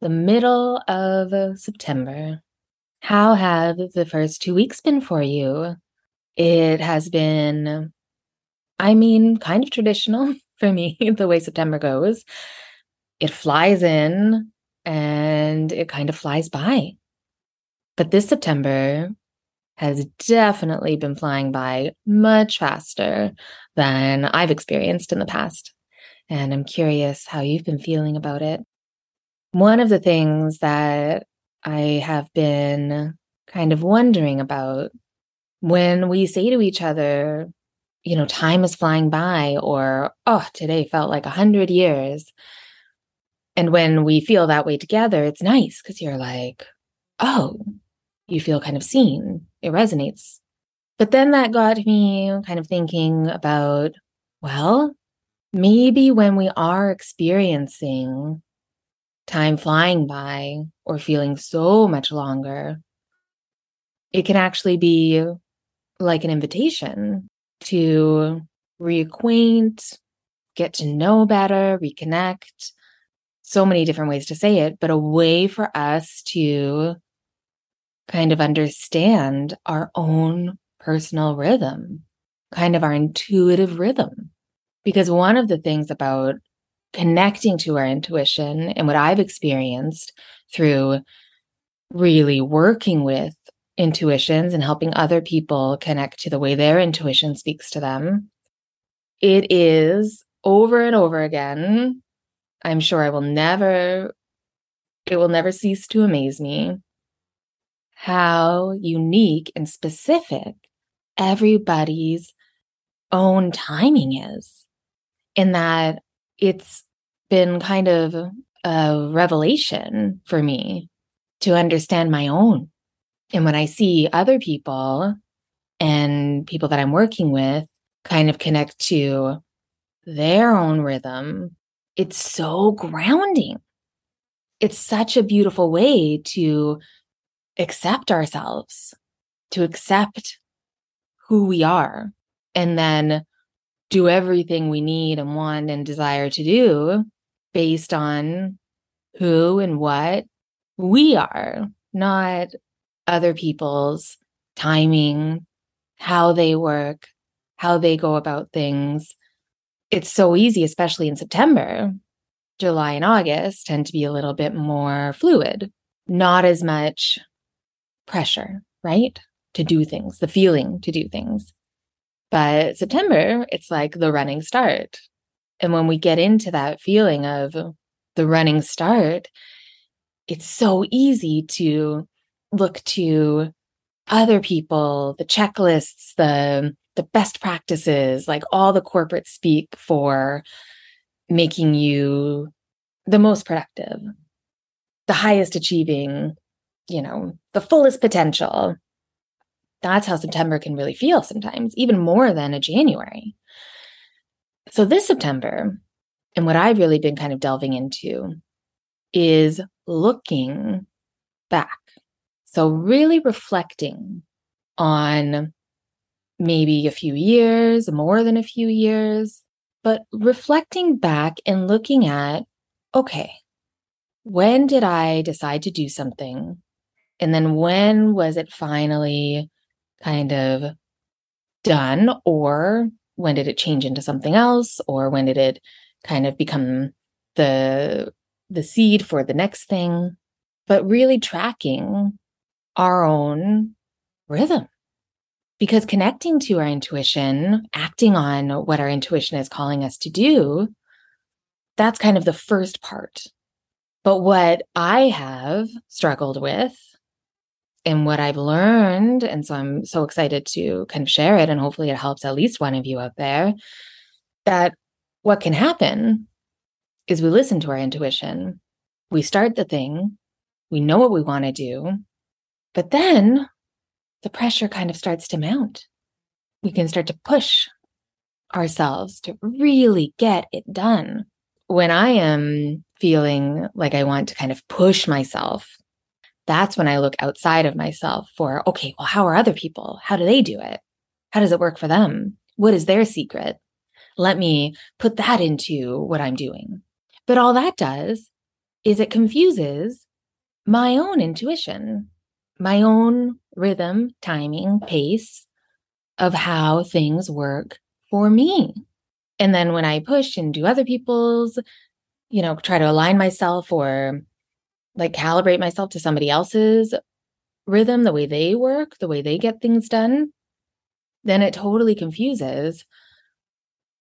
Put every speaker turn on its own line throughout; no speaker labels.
the middle of September. How have the first two weeks been for you? It has been, I mean, kind of traditional for me, the way September goes. It flies in and it kind of flies by. But this September has definitely been flying by much faster than I've experienced in the past. And I'm curious how you've been feeling about it. One of the things that I have been kind of wondering about when we say to each other, you know, time is flying by, or, oh, today felt like a hundred years. And when we feel that way together, it's nice because you're like, oh, you feel kind of seen. It resonates. But then that got me kind of thinking about, well, maybe when we are experiencing time flying by or feeling so much longer, it can actually be like an invitation to reacquaint, get to know better, reconnect. So many different ways to say it, but a way for us to kind of understand our own personal rhythm, kind of our intuitive rhythm. Because one of the things about connecting to our intuition and what I've experienced through really working with intuitions and helping other people connect to the way their intuition speaks to them. It is over and over again. I'm sure I will never, it will never cease to amaze me how unique and specific everybody's own timing is. In that it's been kind of a revelation for me to understand my own. And when I see other people and people that I'm working with kind of connect to their own rhythm, it's so grounding. It's such a beautiful way to accept ourselves, to accept who we are, and then do everything we need and want and desire to do based on who and what we are, not other people's timing, how they work, how they go about things. It's so easy, especially in September. July and August tend to be a little bit more fluid, not as much pressure, right? To do things, the feeling to do things. But September, it's like the running start. And when we get into that feeling of the running start, it's so easy to look to other people, the checklists, the the best practices, like all the corporate speak for making you the most productive, the highest achieving, you know, the fullest potential that's how September can really feel sometimes, even more than a January. So, this September, and what I've really been kind of delving into is looking back. So, really reflecting on maybe a few years, more than a few years, but reflecting back and looking at okay, when did I decide to do something? And then when was it finally kind of done or when did it change into something else or when did it kind of become the the seed for the next thing? But really tracking our own rhythm. Because connecting to our intuition acting on what our intuition is calling us to do that's kind of the first part. But what i have struggled with and what I've learned, and so I'm so excited to kind of share it, and hopefully it helps at least one of you out there, that what can happen is we listen to our intuition we start the thing, we know what we want to do, but then the pressure kind of starts to mount. We can start to push ourselves to really get it done. When I am feeling like I want to kind of push myself, that's when I look outside of myself for, okay, well, how are other people? How do they do it? How does it work for them? What is their secret? Let me put that into what I'm doing. But all that does is it confuses my own intuition, my own rhythm, timing, pace of how things work for me. And then when I push and do other people's, you know, try to align myself or like calibrate myself to somebody else's rhythm, the way they work, the way they get things done, then it totally confuses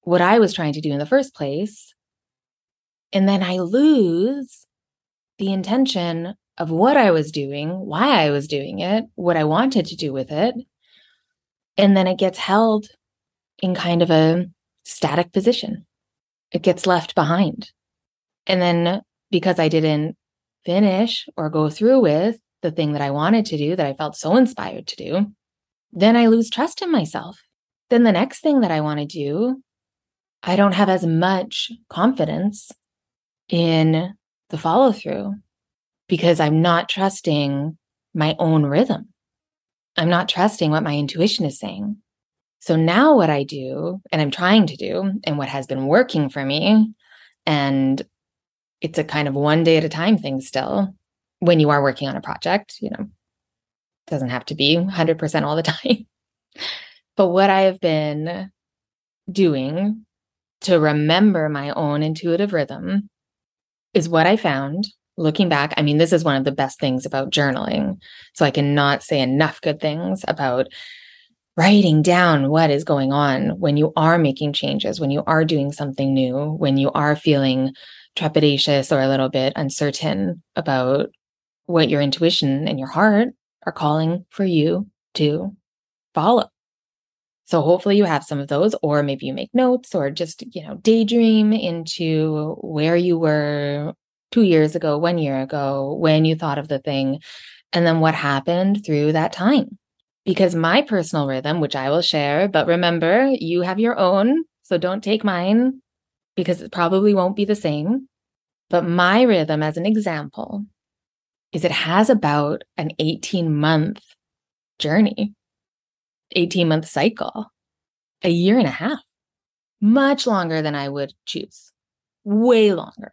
what I was trying to do in the first place. And then I lose the intention of what I was doing, why I was doing it, what I wanted to do with it. And then it gets held in kind of a static position. It gets left behind. And then because I didn't finish or go through with the thing that I wanted to do that I felt so inspired to do, then I lose trust in myself. Then the next thing that I want to do, I don't have as much confidence in the follow through because I'm not trusting my own rhythm. I'm not trusting what my intuition is saying. So now what I do, and I'm trying to do, and what has been working for me, and it's a kind of one day at a time thing still when you are working on a project, you know, doesn't have to be 100% all the time. but what I have been doing to remember my own intuitive rhythm is what I found looking back. I mean, this is one of the best things about journaling. So I cannot say enough good things about writing down what is going on when you are making changes, when you are doing something new, when you are feeling trepidatious or a little bit uncertain about what your intuition and your heart are calling for you to follow. So hopefully you have some of those, or maybe you make notes or just, you know, daydream into where you were two years ago, one year ago, when you thought of the thing, and then what happened through that time. Because my personal rhythm, which I will share, but remember, you have your own. So don't take mine because it probably won't be the same. But my rhythm, as an example, is it has about an 18 month journey, 18 month cycle, a year and a half, much longer than I would choose, way longer.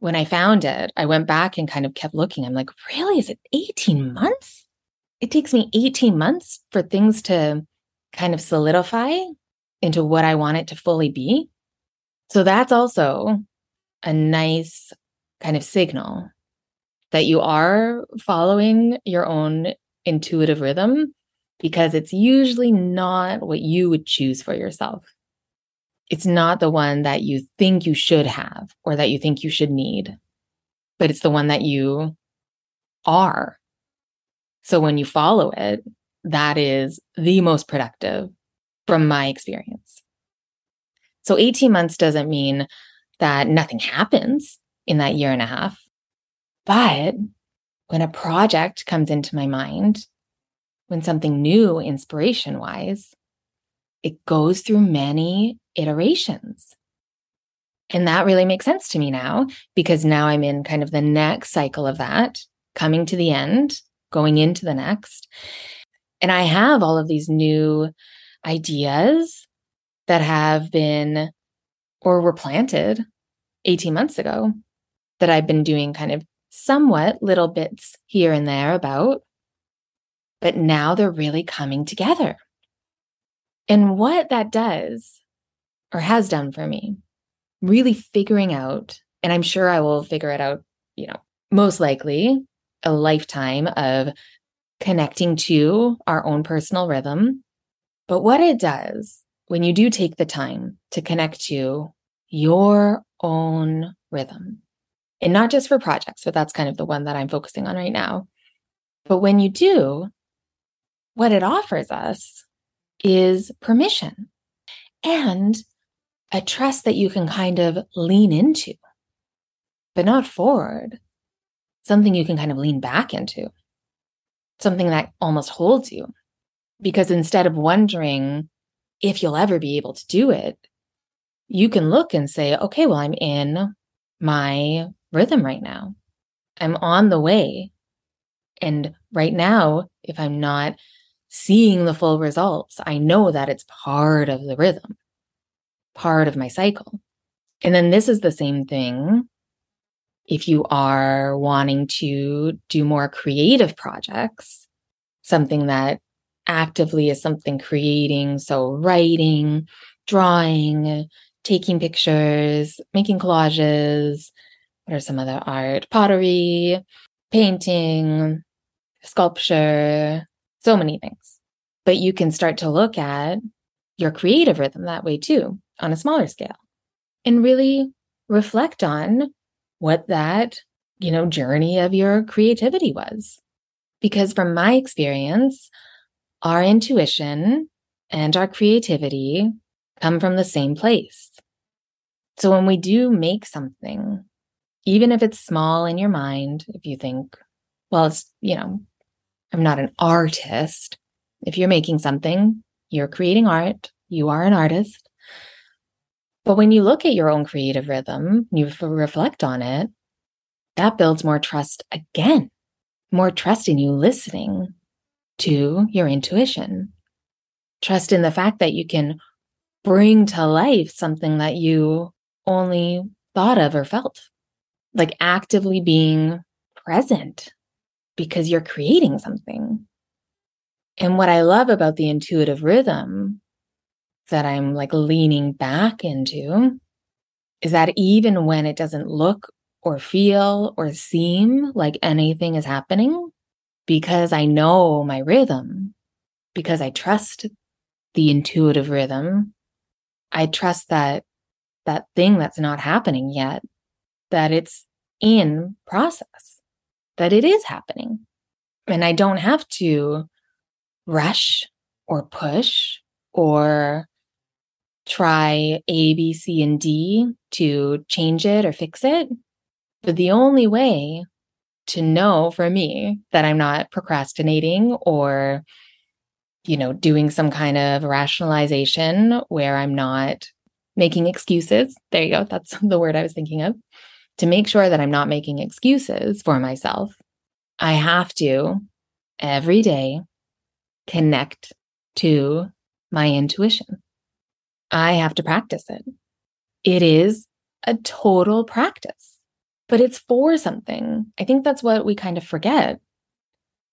When I found it, I went back and kind of kept looking. I'm like, really? Is it 18 months? It takes me 18 months for things to kind of solidify into what I want it to fully be. So that's also a nice kind of signal that you are following your own intuitive rhythm because it's usually not what you would choose for yourself. It's not the one that you think you should have or that you think you should need, but it's the one that you are. So when you follow it, that is the most productive from my experience. So 18 months doesn't mean that nothing happens in that year and a half. But when a project comes into my mind, when something new, inspiration wise, it goes through many iterations. And that really makes sense to me now because now I'm in kind of the next cycle of that, coming to the end, going into the next. And I have all of these new ideas that have been or were planted 18 months ago that I've been doing kind of somewhat little bits here and there about, but now they're really coming together. And what that does or has done for me, really figuring out, and I'm sure I will figure it out, you know, most likely a lifetime of connecting to our own personal rhythm. But what it does when you do take the time to connect to your own rhythm, and not just for projects, but that's kind of the one that I'm focusing on right now. But when you do, what it offers us is permission and a trust that you can kind of lean into. but not forward. Something you can kind of lean back into, something that almost holds you. Because instead of wondering if you'll ever be able to do it, you can look and say, okay, well, I'm in my rhythm right now. I'm on the way. And right now, if I'm not seeing the full results, I know that it's part of the rhythm, part of my cycle. And then this is the same thing if you are wanting to do more creative projects, something that actively is something creating. So, writing, drawing, taking pictures, making collages. What are some other art? Pottery, painting, sculpture, so many things. But you can start to look at your creative rhythm that way too, on a smaller scale, and really reflect on what that, you know, journey of your creativity was. Because from my experience, our intuition and our creativity come from the same place. So when we do make something, even if it's small in your mind, if you think, well, it's, you know, I'm not an artist. If you're making something, you're creating art, you are an artist. But when you look at your own creative rhythm, you reflect on it, that builds more trust again, more trust in you listening to your intuition. Trust in the fact that you can bring to life something that you only thought of or felt, like actively being present because you're creating something. And what I love about the intuitive rhythm that I'm like leaning back into is that even when it doesn't look or feel or seem like anything is happening, because I know my rhythm, because I trust the intuitive rhythm, I trust that that thing that's not happening yet, that it's in process, that it is happening. And I don't have to rush or push or try A, B, C, and D to change it or fix it. But the only way to know for me that I'm not procrastinating or, you know, doing some kind of rationalization where I'm not making excuses. There you go. That's the word I was thinking of. To make sure that I'm not making excuses for myself, I have to every day connect to my intuition. I have to practice it. It is a total practice but it's for something. I think that's what we kind of forget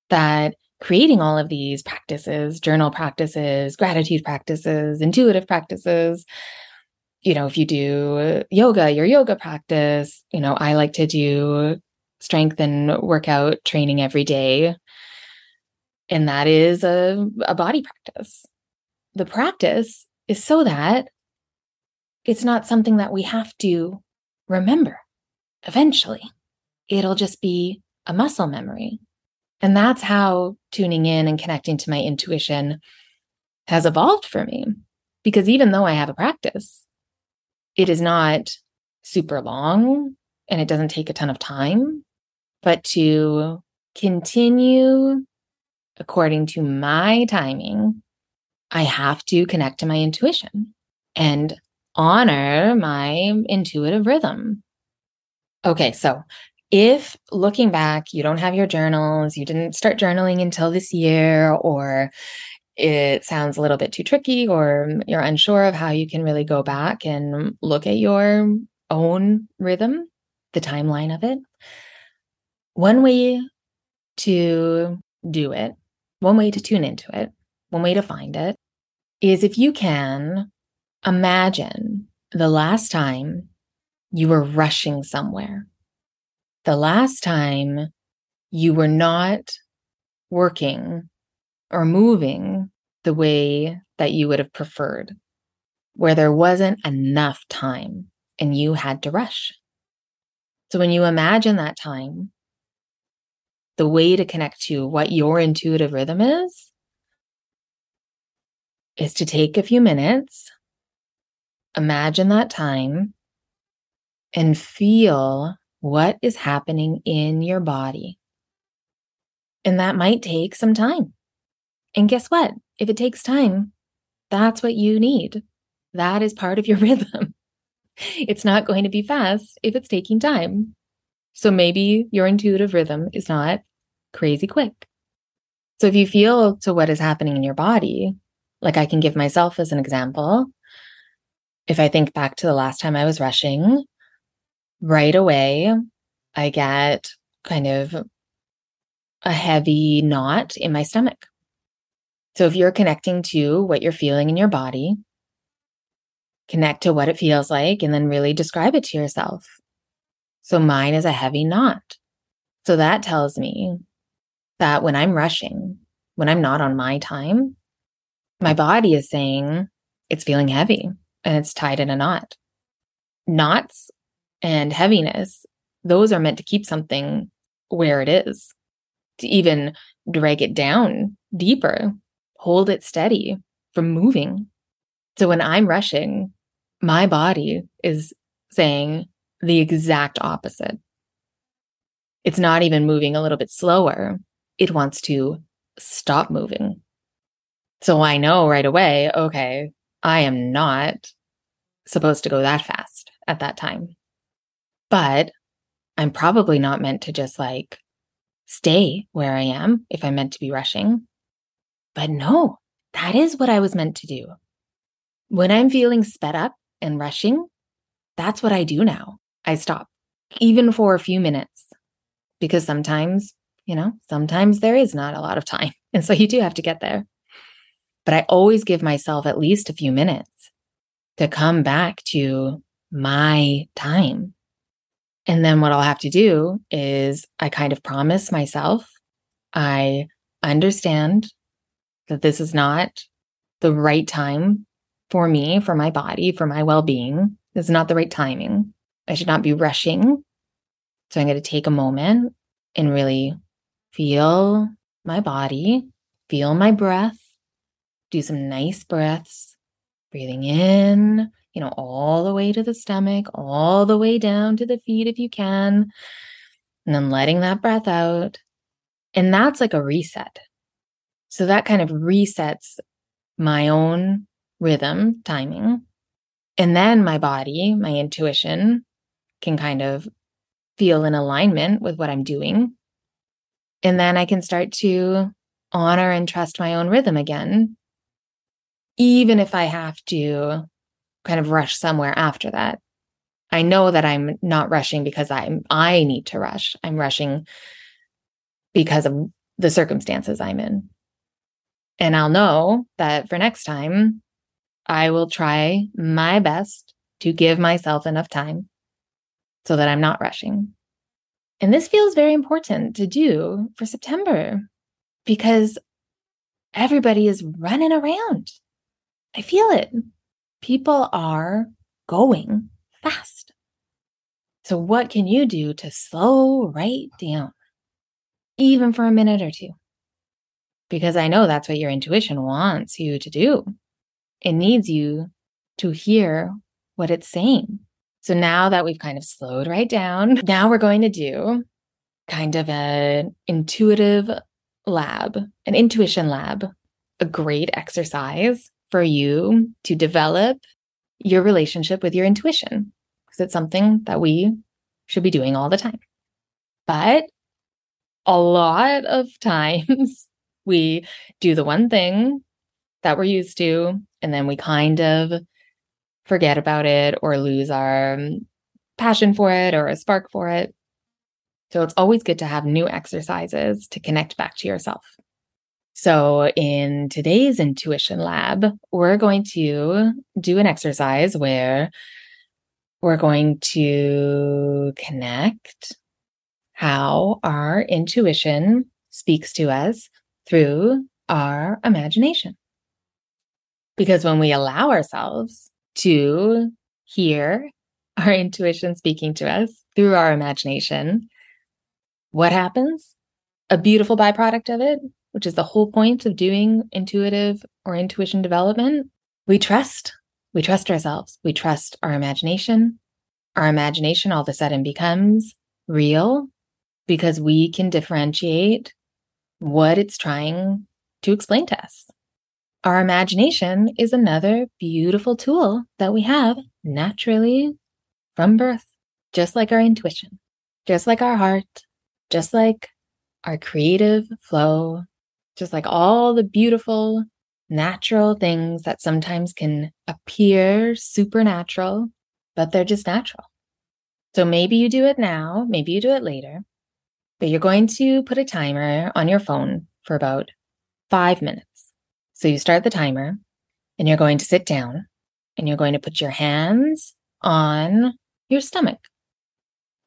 that creating all of these practices, journal practices, gratitude practices, intuitive practices, you know, if you do yoga, your yoga practice, you know, I like to do strength and workout training every day. And that is a, a body practice. The practice is so that it's not something that we have to remember eventually it'll just be a muscle memory. And that's how tuning in and connecting to my intuition has evolved for me. Because even though I have a practice, it is not super long and it doesn't take a ton of time. But to continue according to my timing, I have to connect to my intuition and honor my intuitive rhythm. Okay, so if looking back, you don't have your journals, you didn't start journaling until this year, or it sounds a little bit too tricky, or you're unsure of how you can really go back and look at your own rhythm, the timeline of it, one way to do it, one way to tune into it, one way to find it is if you can imagine the last time you were rushing somewhere. The last time you were not working or moving the way that you would have preferred, where there wasn't enough time and you had to rush. So when you imagine that time, the way to connect to what your intuitive rhythm is, is to take a few minutes, imagine that time, and feel what is happening in your body. And that might take some time. And guess what? If it takes time, that's what you need. That is part of your rhythm. It's not going to be fast if it's taking time. So maybe your intuitive rhythm is not crazy quick. So if you feel to what is happening in your body, like I can give myself as an example, if I think back to the last time I was rushing, right away, I get kind of a heavy knot in my stomach. So if you're connecting to what you're feeling in your body, connect to what it feels like and then really describe it to yourself. So mine is a heavy knot. So that tells me that when I'm rushing, when I'm not on my time, my body is saying it's feeling heavy and it's tied in a knot. Knots and heaviness, those are meant to keep something where it is, to even drag it down deeper, hold it steady from moving. So when I'm rushing, my body is saying the exact opposite. It's not even moving a little bit slower. It wants to stop moving. So I know right away, okay, I am not supposed to go that fast at that time. But I'm probably not meant to just like stay where I am if I'm meant to be rushing. But no, that is what I was meant to do. When I'm feeling sped up and rushing, that's what I do now. I stop, even for a few minutes, because sometimes, you know, sometimes there is not a lot of time. And so you do have to get there. But I always give myself at least a few minutes to come back to my time. And then what I'll have to do is I kind of promise myself, I understand that this is not the right time for me, for my body, for my well being. This is not the right timing. I should not be rushing. So I'm going to take a moment and really feel my body, feel my breath, do some nice breaths breathing in, you know, all the way to the stomach, all the way down to the feet if you can, and then letting that breath out. And that's like a reset. So that kind of resets my own rhythm, timing. And then my body, my intuition can kind of feel in alignment with what I'm doing. And then I can start to honor and trust my own rhythm again even if I have to kind of rush somewhere after that. I know that I'm not rushing because I'm I need to rush. I'm rushing because of the circumstances I'm in. And I'll know that for next time I will try my best to give myself enough time so that I'm not rushing. And this feels very important to do for September because everybody is running around. I feel it. People are going fast. So, what can you do to slow right down, even for a minute or two? Because I know that's what your intuition wants you to do. It needs you to hear what it's saying. So, now that we've kind of slowed right down, now we're going to do kind of an intuitive lab, an intuition lab, a great exercise for you to develop your relationship with your intuition because it's something that we should be doing all the time. But a lot of times we do the one thing that we're used to, and then we kind of forget about it or lose our um, passion for it or a spark for it. So it's always good to have new exercises to connect back to yourself. So, in today's intuition lab, we're going to do an exercise where we're going to connect how our intuition speaks to us through our imagination. Because when we allow ourselves to hear our intuition speaking to us through our imagination, what happens? A beautiful byproduct of it which is the whole point of doing intuitive or intuition development, we trust. We trust ourselves. We trust our imagination. Our imagination all of a sudden becomes real because we can differentiate what it's trying to explain to us. Our imagination is another beautiful tool that we have naturally from birth, just like our intuition, just like our heart, just like our creative flow, just like all the beautiful natural things that sometimes can appear supernatural, but they're just natural. So maybe you do it now, maybe you do it later, but you're going to put a timer on your phone for about five minutes. So you start the timer and you're going to sit down and you're going to put your hands on your stomach.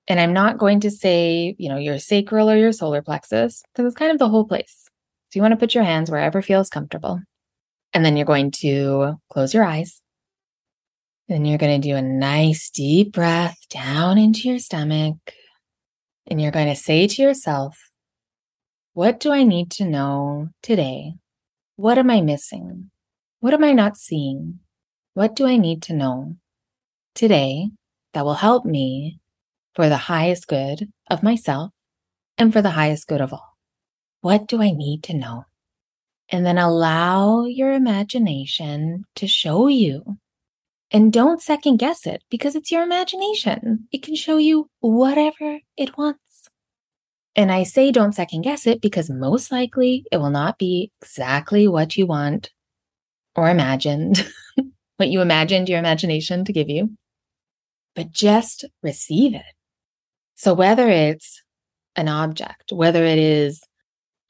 And I'm not going to say, you know, your sacral or your solar plexus, because it's kind of the whole place. So you want to put your hands wherever feels comfortable. And then you're going to close your eyes. Then you're going to do a nice deep breath down into your stomach. And you're going to say to yourself, What do I need to know today? What am I missing? What am I not seeing? What do I need to know today that will help me for the highest good of myself and for the highest good of all? What do I need to know? And then allow your imagination to show you. And don't second guess it because it's your imagination. It can show you whatever it wants. And I say don't second guess it because most likely it will not be exactly what you want or imagined, what you imagined your imagination to give you, but just receive it. So whether it's an object, whether it is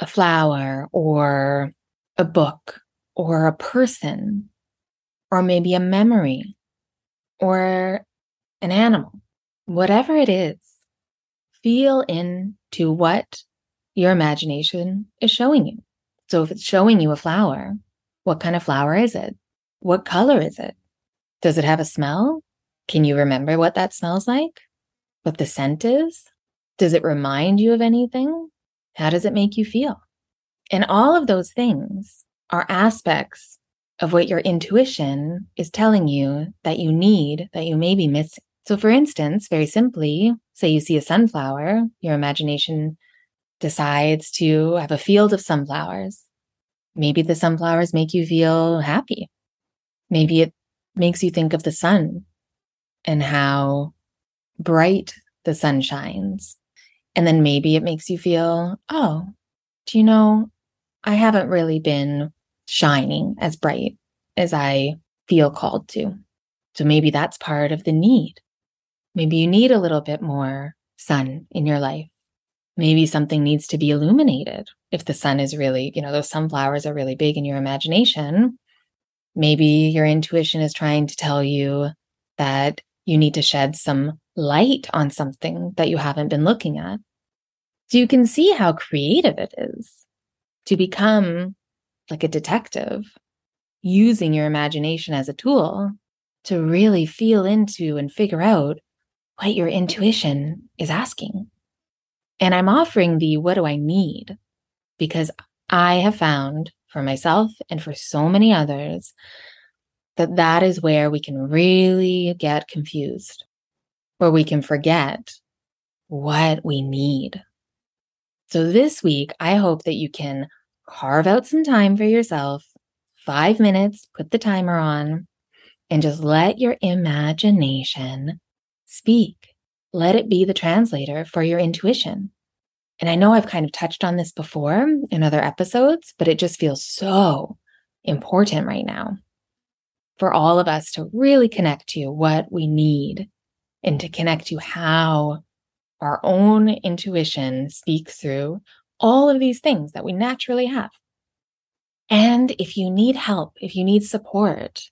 a flower or a book or a person or maybe a memory or an animal, whatever it is, feel into what your imagination is showing you. So if it's showing you a flower, what kind of flower is it? What color is it? Does it have a smell? Can you remember what that smells like? What the scent is? Does it remind you of anything? How does it make you feel? And all of those things are aspects of what your intuition is telling you that you need, that you may be missing. So, for instance, very simply, say you see a sunflower, your imagination decides to have a field of sunflowers. Maybe the sunflowers make you feel happy. Maybe it makes you think of the sun and how bright the sun shines. And then maybe it makes you feel, oh, do you know, I haven't really been shining as bright as I feel called to. So maybe that's part of the need. Maybe you need a little bit more sun in your life. Maybe something needs to be illuminated. If the sun is really, you know, those sunflowers are really big in your imagination, maybe your intuition is trying to tell you that you need to shed some light on something that you haven't been looking at. So you can see how creative it is to become like a detective, using your imagination as a tool to really feel into and figure out what your intuition is asking. And I'm offering the what do I need? Because I have found for myself and for so many others that that is where we can really get confused, where we can forget what we need. So this week, I hope that you can carve out some time for yourself, five minutes, put the timer on, and just let your imagination speak. Let it be the translator for your intuition. And I know I've kind of touched on this before in other episodes, but it just feels so important right now for all of us to really connect to what we need and to connect to how our own intuition speaks through all of these things that we naturally have. And if you need help, if you need support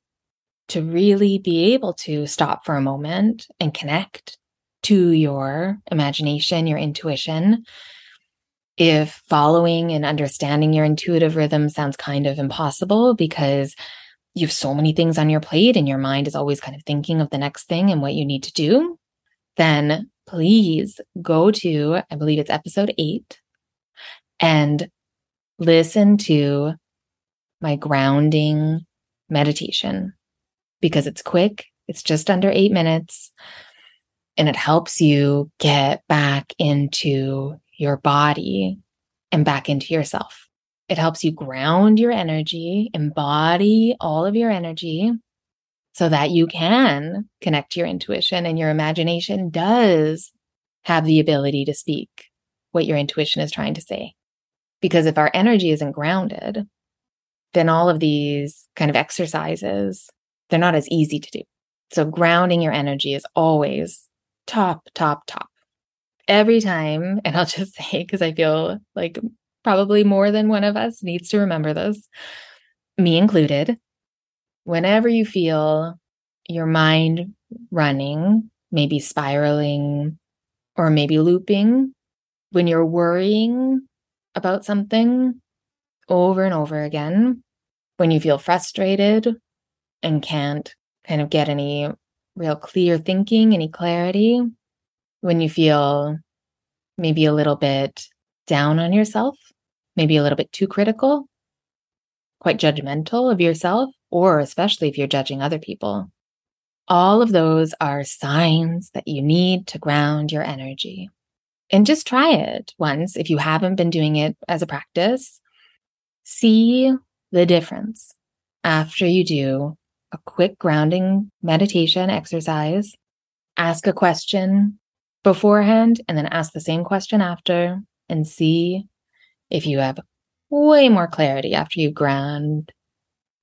to really be able to stop for a moment and connect to your imagination, your intuition, if following and understanding your intuitive rhythm sounds kind of impossible because you have so many things on your plate and your mind is always kind of thinking of the next thing and what you need to do, then please go to, I believe it's episode eight, and listen to my grounding meditation because it's quick, it's just under eight minutes. and it helps you get back into your body and back into yourself. It helps you ground your energy, embody all of your energy so that you can connect to your intuition and your imagination does have the ability to speak what your intuition is trying to say. Because if our energy isn't grounded, then all of these kind of exercises, they're not as easy to do. So grounding your energy is always top, top, top. Every time, and I'll just say, because I feel like probably more than one of us needs to remember this, me included, whenever you feel your mind running, maybe spiraling, or maybe looping, when you're worrying about something over and over again, when you feel frustrated and can't kind of get any real clear thinking, any clarity, when you feel maybe a little bit down on yourself, maybe a little bit too critical, quite judgmental of yourself, or especially if you're judging other people. All of those are signs that you need to ground your energy. And just try it once if you haven't been doing it as a practice. See the difference after you do a quick grounding meditation exercise. Ask a question beforehand and then ask the same question after and see if you have way more clarity after you ground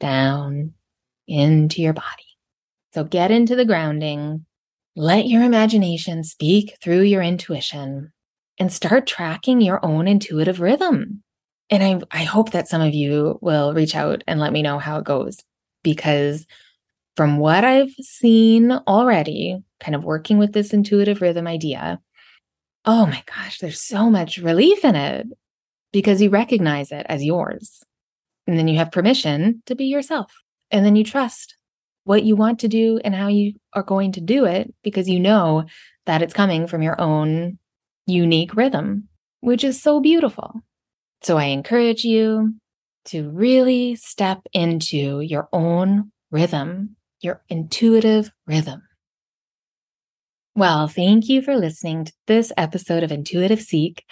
down into your body. So get into the grounding, let your imagination speak through your intuition, and start tracking your own intuitive rhythm. And I, I hope that some of you will reach out and let me know how it goes because from what I've seen already, kind of working with this intuitive rhythm idea, oh my gosh, there's so much relief in it because you recognize it as yours. And then you have permission to be yourself. And then you trust what you want to do and how you are going to do it because you know that it's coming from your own unique rhythm, which is so beautiful. So I encourage you to really step into your own rhythm, your intuitive rhythm. Well, thank you for listening to this episode of Intuitive Seek.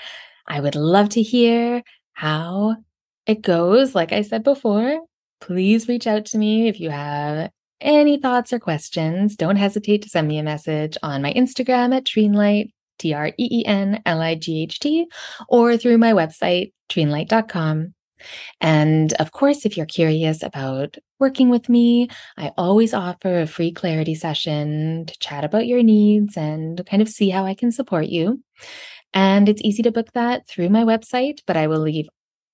I would love to hear how it goes. Like I said before, please reach out to me if you have any thoughts or questions. Don't hesitate to send me a message on my Instagram at Treenlight, T R E E N L I G H T, or through my website, treenlight.com. And of course, if you're curious about working with me, I always offer a free clarity session to chat about your needs and kind of see how I can support you. And it's easy to book that through my website, but I will leave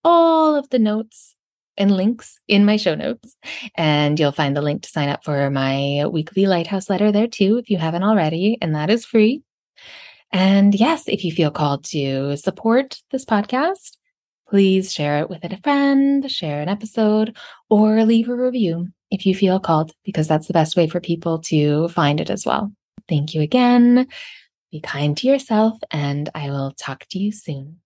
all of the notes and links in my show notes. And you'll find the link to sign up for my weekly Lighthouse letter there too, if you haven't already. And that is free. And yes, if you feel called to support this podcast, please share it with a friend, share an episode, or leave a review if you feel called, because that's the best way for people to find it as well. Thank you again. Be kind to yourself, and I will talk to you soon.